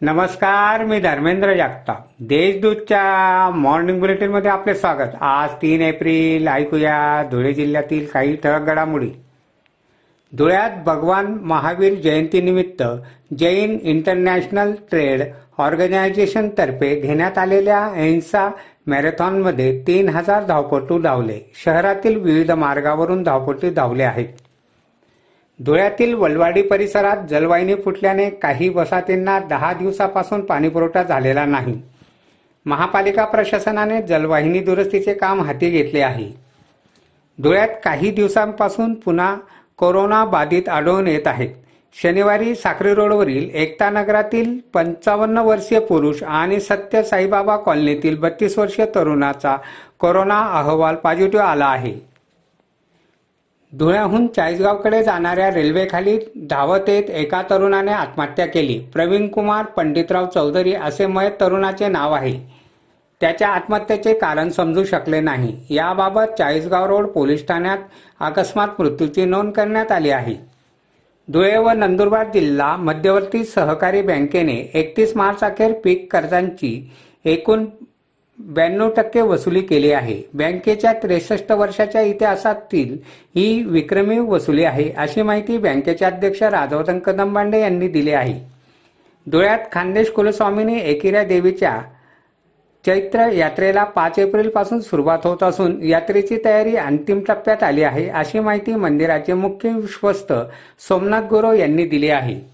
नमस्कार मी धर्मेंद्र जागताप. देशदूतच्या मॉर्निंग बुलेटिनमध्ये आपले स्वागत. आज तीन एप्रिल ऐकूया धुळे जिल्ह्यातील काही ठळक घडामोडी. धुळ्यात भगवान महावीर जयंतीनिमित्त जैन इंटरनॅशनल ट्रेड ऑर्गनायझेशनतर्फे घेण्यात आलेल्या अहिंसा मॅरेथॉनमध्ये तीन हजार धावपटू धावले. शहरातील विविध मार्गावरून धावपटू धावले आहेत. धुळ्यातील वलवाडी परिसरात जलवाहिनी फुटल्याने काही वसाहतींना दहा दिवसापासून पाणीपुरवठा झालेला नाही. महापालिका प्रशासनाने जलवाहिनी दुरुस्तीचे काम हाती घेतले आहे. धुळ्यात काही दिवसांपासून पुन्हा कोरोना बाधित आढळून येत आहेत. शनिवारी साखरी रोडवरील एकता नगरातील पंचावन्न वर्षीय पुरुष आणि सत्य साईबाबा कॉलनीतील बत्तीस वर्षीय तरुणाचा कोरोना अहवाल पॉझिटिव्ह आला आहे. धुळ्याहून चाळीसगावकडे जाणाऱ्या रेल्वेखाली धावत येत एका तरुणाने आत्महत्या केली. प्रवीण कुमार पंडितराव चौधरी असे मय तरुणाचे नाव आहे. त्याच्या आत्महत्येचे कारण समजू शकले नाही. याबाबत चाळीसगाव रोड पोलीस ठाण्यात अकस्मात मृत्यूची नोंद करण्यात आली आहे. धुळे व नंदुरबार जिल्हा मध्यवर्ती सहकारी बँकेने एकतीस मार्च अखेर पीक कर्जांची एकूण ब्याण्णव टक्के वसुली केली आहे. बँकेच्या त्रेसष्ट वर्षाच्या इतिहासातील ही विक्रमी वसुली आहे अशी माहिती बँकेचे अध्यक्ष राजवर्धन कदमबांडे यांनी दिली आहे. धुळ्यात खानदेश कुलस्वामीने एकिऱ्या देवीच्या चैत्र यात्रेला पाच एप्रिलपासून सुरुवात होत असून यात्रेची तयारी अंतिम टप्प्यात आली आहे अशी माहिती मंदिराचे मुख्य विश्वस्त सोमनाथ गुरव यांनी दिली आहे.